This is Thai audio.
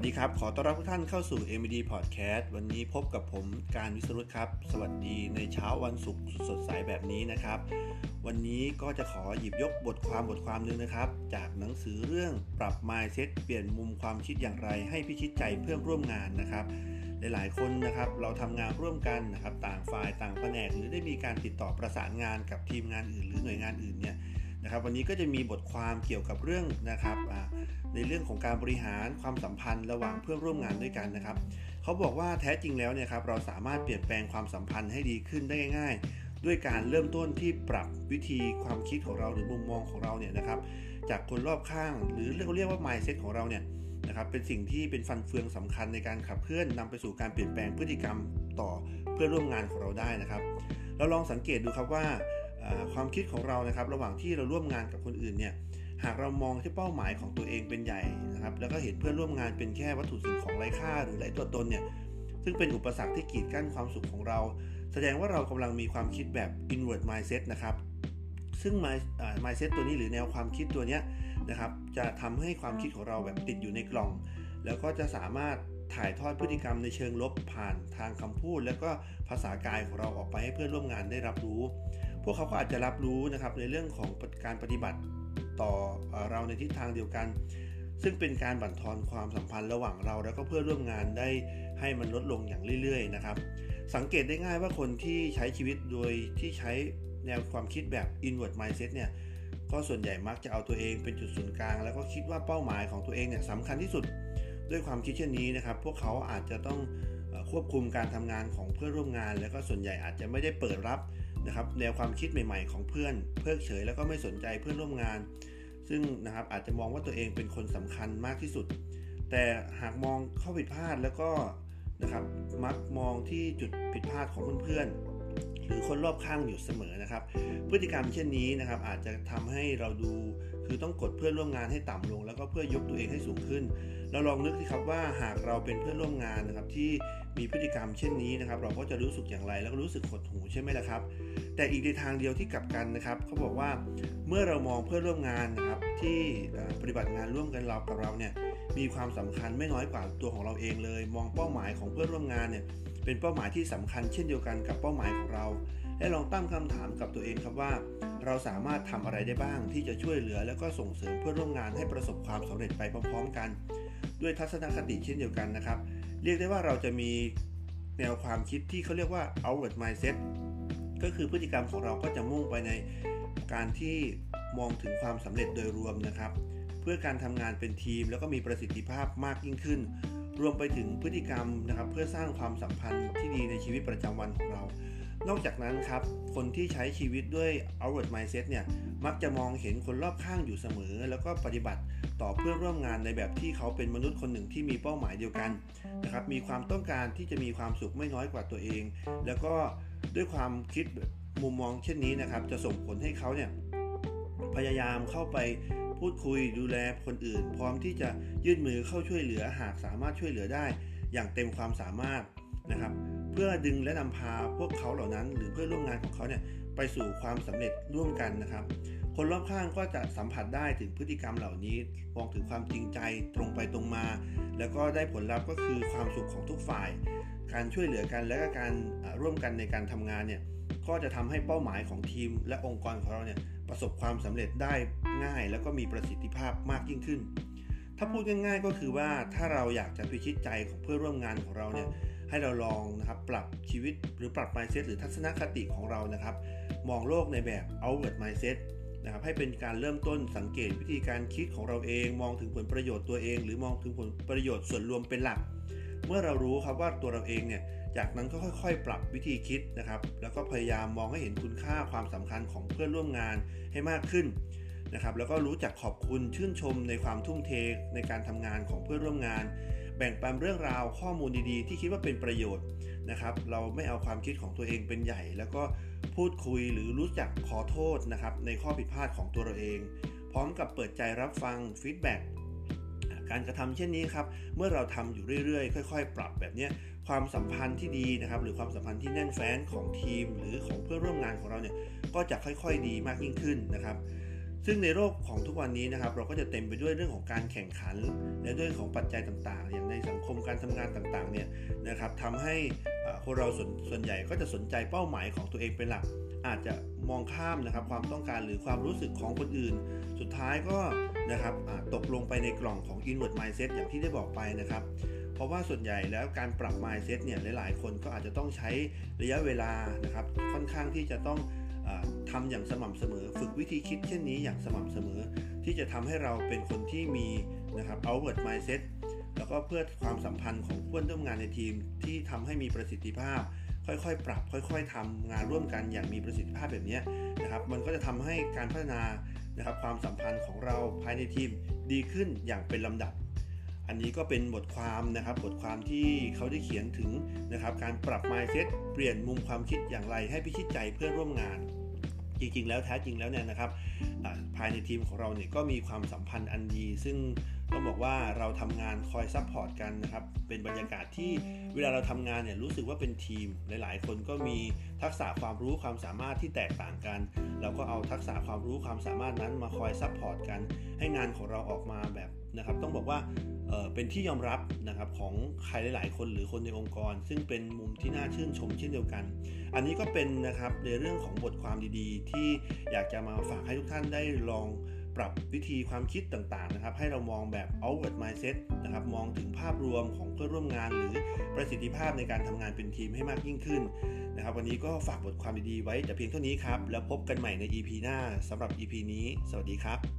วัสดีครับ ขอต้อนรับทุกท่านเข้าสู่ MD Podcast วันนี้พบกับผมการวิสรุตครับ สวัสดีในเช้าวันศุกร์สดใสแบบนี้นะครับ วันนี้ก็จะขอหยิบยกบทความบทความหนึ่งนะครับ จากหนังสือเรื่องปรับ mindset เปลี่ยนมุมความคิดอย่างไรให้พิชิตใจเพื่อนร่วมงานนะครับ หลาย ๆ คนนะครับเราทำงานร่วมกันนะครับ ต่างฝ่ายต่างแผนกหรือได้มีการติดต่อประสานงานกับทีมงานอื่น หรือหน่วยงานอื่นเนี่ย นะครับ วันนี้ก็จะมีบทความเกี่ยวกับเรื่องนะครับในเรื่องของการบริหารความสัมพันธ์ระหว่างเพื่อนร่วมงานด้วยกันนะครับเขาบอกว่าแท้จริงแล้วเนี่ยครับเราสามารถเปลี่ยนแปลงความสัมพันธ์ให้ดีขึ้นได้ง่าย ๆ ด้วยการเริ่มต้นที่ปรับวิธีความคิดของเราหรือมุมมองของเราเนี่ยนะครับ จากคนรอบข้าง หรือเรียกเรียกว่า mindset ของเราเนี่ยนะครับเป็นสิ่งที่เป็นฟันเฟืองสำคัญในการขับเคลื่อนนำไปสู่การเปลี่ยนแปลงพฤติกรรมต่อเพื่อนร่วมงานของเราได้นะครับ เราลองสังเกตดูครับว่า ความคิดของเรานะครับ ระหว่างที่เราร่วมงานกับคนอื่นเนี่ยหากเรามองที่เป้าหมายของตัวเองเป็นใหญ่นะครับ แล้วก็เห็นเพื่อนร่วมงานเป็นแค่วัตถุสิ่งของไร้ค่าหรือไร้ตัวตนเนี่ยซึ่งเป็นอุปสรรคที่กีดกั้นความสุขของเรา แสดงว่าเรากำลังมีความคิดแบบ inward mindset นะครับ ซึ่ง mindset ตัวนี้หรือแนวความคิดตัวนี้นะครับ จะทำให้ความคิดของเราแบบติดอยู่ในกล่อง แล้วก็จะสามารถถ่ายทอดพฤติกรรมในเชิงลบผ่านทางคำพูด แล้วก็ภาษากายของเราออกไปให้เพื่อนร่วมงานได้รับรู้ วกเขาก็อาจจะรับรู้นะครับในเรื่องของการปฏิบัติต่อเราในทิศทางเดียวกัน ซึ่งเป็นการบั่นทอนความสัมพันธ์ระหว่างเรา แล้วก็เพื่อร่วมงานได้ให้มันลดลงอย่างเรื่อย ๆ นะครับ สังเกตได้ง่ายว่าคนที่ใช้ชีวิตโดยที่ใช้แนวความคิดแบบ inward mindset เนี่ยก็ส่วนใหญ่มักจะเอาตัวเองเป็นจุดศูนย์กลาง แล้วก็คิดว่าเป้าหมายของตัวเองเนี่ยสำคัญที่สุดด้วยความคิดเช่นนี้นะครับ พวกเขาอาจจะต้องควบคุมการทำงานของเพื่อนร่วมงาน แล้วก็ส่วนใหญ่อาจจะไม่ได้เปิดรับ นะครับแนวความคิดใหม่ ๆ ของเพื่อน เพิกเฉยแล้วก็ไม่สนใจเพื่อนร่วมงาน ซึ่งนะครับอาจจะมองว่าตัวเองเป็นคนสำคัญมากที่สุด แต่หากมองเข้าผิดพลาดแล้วก็นะครับมักมองที่จุดผิดพลาดของเพื่อนๆ หรือคนรอบข้างอยู่เสมอนะครับ พฤติกรรมเช่นนี้นะครับอาจจะทำให้เราดูคือต้องกดเพื่อนร่วมงานให้ต่ำลง แล้วก็เพื่อยกตัวเองให้สูงขึ้น เราลองนึกสิครับว่าหากเราเป็นเพื่อนร่วมงานนะครับที่มีพฤติกรรมเช่นนี้นะครับ เราก็จะรู้สึกอย่างไร แล้วก็รู้สึกหดหูใช่ไหมล่ะครับ แต่อีกในทางเดียวที่กลับกันนะครับเขาบอกว่าเมื่อเรามองเพื่อนร่วมงานนะครับที่ปฏิบัติงานร่วมกันเรากับเราเนี่ย มีความสำคัญไม่น้อยกว่าตัวของเราเองเลย มองเป้าหมายของเพื่อนร่วมงานเนี่ยเป็นเป้าหมายที่สำคัญเช่นเดียวกันกับเป้าหมายของเรา และลองตั้งคำถามกับตัวเองครับว่า เราสามารถทำอะไรได้บ้างที่จะช่วยเหลือ แล้วก็ส่งเสริมเพื่อนร่วมงานให้ประสบความสำเร็จไปพร้อม ๆ กัน ด้วยทัศนคติเช่นเดียวกันนะครับ เรียกได้ว่าเราจะมีแนวความคิดที่เขาเรียกว่า outward mindset ก็คือพฤติกรรมของเราก็จะมุ่งไปในการที่มองถึงความสำเร็จโดยรวมนะครับ พื่อการทำงานเป็นทีม แล้วก็มีประสิทธิภาพมากยิ่งขึ้น รวมไปถึงพฤติกรรมนะครับ เพื่อสร้างความสัมพันธ์ที่ดีในชีวิตประจำวันของเรา นอกจากนั้นครับ คนที่ใช้ชีวิตด้วย outward mindset เนี่ยมักจะมองเห็นคนรอบข้างอยู่เสมอ แล้วก็ปฏิบัติต่อเพื่อร่วมงานในแบบที่เขาเป็นมนุษย์คนหนึ่งที่มีเป้าหมายเดียวกันนะครับมีความต้องการที่จะมีความสุขไม่น้อยกว่าตัวเอง แล้วก็ด้วยความคิดมุมมองเช่นนี้นะครับ จะส่งผลให้เขาเนี่ยพยายามเข้าไป พูดคุยดูแลคนอื่น พร้อมที่จะยื่นมือเข้าช่วยเหลือหากสามารถช่วยเหลือได้ อย่างเต็มความสามารถนะครับ เพื่อดึงและนำพาพวกเขาเหล่านั้น หรือเพื่อร่วมงานของเขาเนี่ยไปสู่ความสำเร็จร่วมกันนะครับ คนรอบข้างก็จะสัมผัสได้ถึงพฤติกรรมเหล่านี้มองถึงความจริงใจตรงไปตรงมา แล้วก็ได้ผลลัพธ์ก็คือความสุขของทุกฝ่าย การช่วยเหลือกันและก็การร่วมกันในการทำงานเนี่ยก็จะทำให้เป้าหมายของทีม และองค์กรของเราเนี่ยประสบความสำเร็จได้ ง่าย แล้วก็มีประสิทธิภาพมากยิ่งขึ้น ถ้าพูดง่ายๆก็คือว่าถ้าเราอยากจะพิชิตใจของเพื่อนร่วมงานของเราเนี่ยให้เราลองนะครับปรับชีวิตหรือปรับ mindset หรือทัศนคติของเรานะครับ มองโลกในแบบ outward mindset นะครับให้เป็นการเริ่มต้นสังเกตวิธีการคิดของเราเอง มองถึงผลประโยชน์ตัวเอง หรือมองถึงผลประโยชน์ส่วนรวมเป็นหลัก เมื่อเรารู้ครับว่าตัวเราเองเนี่ยจากนั้นก็ค่อยๆ ปรับวิธีคิดนะครับ แล้วก็พยายามมองให้เห็นคุณค่าความสำคัญของเพื่อนร่วมงานให้มากขึ้น นะครับแล้วก็รู้จักขอบคุณชื่นชมในความทุ่มเทในการทำงานของเพื่อนร่วมงาน แบ่งปันเรื่องราวข้อมูลดีๆ ที่คิดว่าเป็นประโยชน์นะครับ เราไม่เอาความคิดของตัวเองเป็นใหญ่ แล้วก็พูดคุยหรือรู้จักขอโทษนะครับในข้อผิดพลาดของตัวเราเอง พร้อมกับเปิดใจรับฟังฟีดแบ็กการกระทำเช่นนี้ครับ เมื่อเราทำอยู่เรื่อยๆ ค่อย ๆ ปรับแบบนี้ความสัมพันธ์ที่ดีนะครับ หรือความสัมพันธ์ที่แน่นแฟ้นของทีม หรือของเพื่อนร่วมงานของเราเนี่ย ก็จะค่อยๆดีมากยิ่งขึ้นนะครับ ซึ่งในโลกของทุกวันนี้นะครับ เราก็จะเต็มไปด้วยเรื่องของการแข่งขัน และด้วยของปัจจัยต่างๆ อย่างในสังคมการทำงานต่างๆเนี่ยนะครับทำให้คนเราส่วนส่วนใหญ่ก็จะสนใจเป้าหมายของตัวเองเป็นหลัก อาจจะมองข้ามนะครับความต้องการหรือความรู้สึกของคนอื่น สุดท้ายก็นะครับตกลงไปในกล่องของ inward mindset อย่างที่ได้บอกไปนะครับเพราะว่าส่วนใหญ่แล้วการปรับ mindset เนี่ยหลาย ๆ คนก็อาจจะต้องใช้ระยะเวลานะครับ ค่อนข้างที่จะต้อง ทำอย่างสม่ำเสมอ ฝึกวิธีคิดเช่นนี้อย่างสม่ำเสมอ ที่จะทำให้เราเป็นคนที่มีนะครับ outward mindset แล้วก็เพื่อความสัมพันธ์ของเพื่อนร่วมงานในทีมที่ทำให้มีประสิทธิภาพ ค่อยๆ ปรับ ค่อย ๆทำงานร่วมกันอย่างมีประสิทธิภาพแบบนี้นะครับ มันก็จะทำให้การพัฒนานะครับความสัมพันธ์ของเราภายในทีมดีขึ้นอย่างเป็นลำดับ อันนี้ก็เป็นบทความนะครับ บทความที่เขาได้เขียนถึงนะครับการปรับ mindset เปลี่ยนมุมความคิดอย่างไรให้พิชิตใจเพื่อนร่วมงาน จริง ๆ แล้วแท้จริงแล้วเนี่ยนะครับภายในทีมของเราเนี่ยก็มีความสัมพันธ์อันดี ซึ่ง ต้องบอกว่าเราทำงานคอย support กันนะครับ เป็นบรรยากาศที่เวลาเราทำงานเนี่ยรู้สึกว่าเป็นทีม หลาย ๆ คนก็มีทักษะความรู้ความสามารถที่แตกต่างกัน เราก็เอาทักษะความรู้ความสามารถนั้นมาคอย support กัน ให้งานของเราออกมาแบบนะครับ ต้องบอกว่าเป็นที่ยอมรับนะครับของใครหลาย ๆ คนหรือคนในองค์กร ซึ่งเป็นมุมที่น่าชื่นชมเช่นเดียวกัน อันนี้ก็เป็นนะครับในเรื่องของบทความดี ๆ ที่อยากจะมาฝากให้ทุกท่านได้ลอง ปรับวิธีความคิดต่างๆนะครับให้เรามองแบบ outward mindset นะครับมองถึงภาพรวมของเพื่อนร่วมงาน หรือประสิทธิภาพในการทำงานเป็นทีมให้มากยิ่งขึ้นนะครับวันนี้ก็ฝากบทความดีๆไว้แต่เพียงเท่านี้ครับ แล้วพบกันใหม่ใน EP หน้าสำหรับ EP นี้ สวัสดีครับ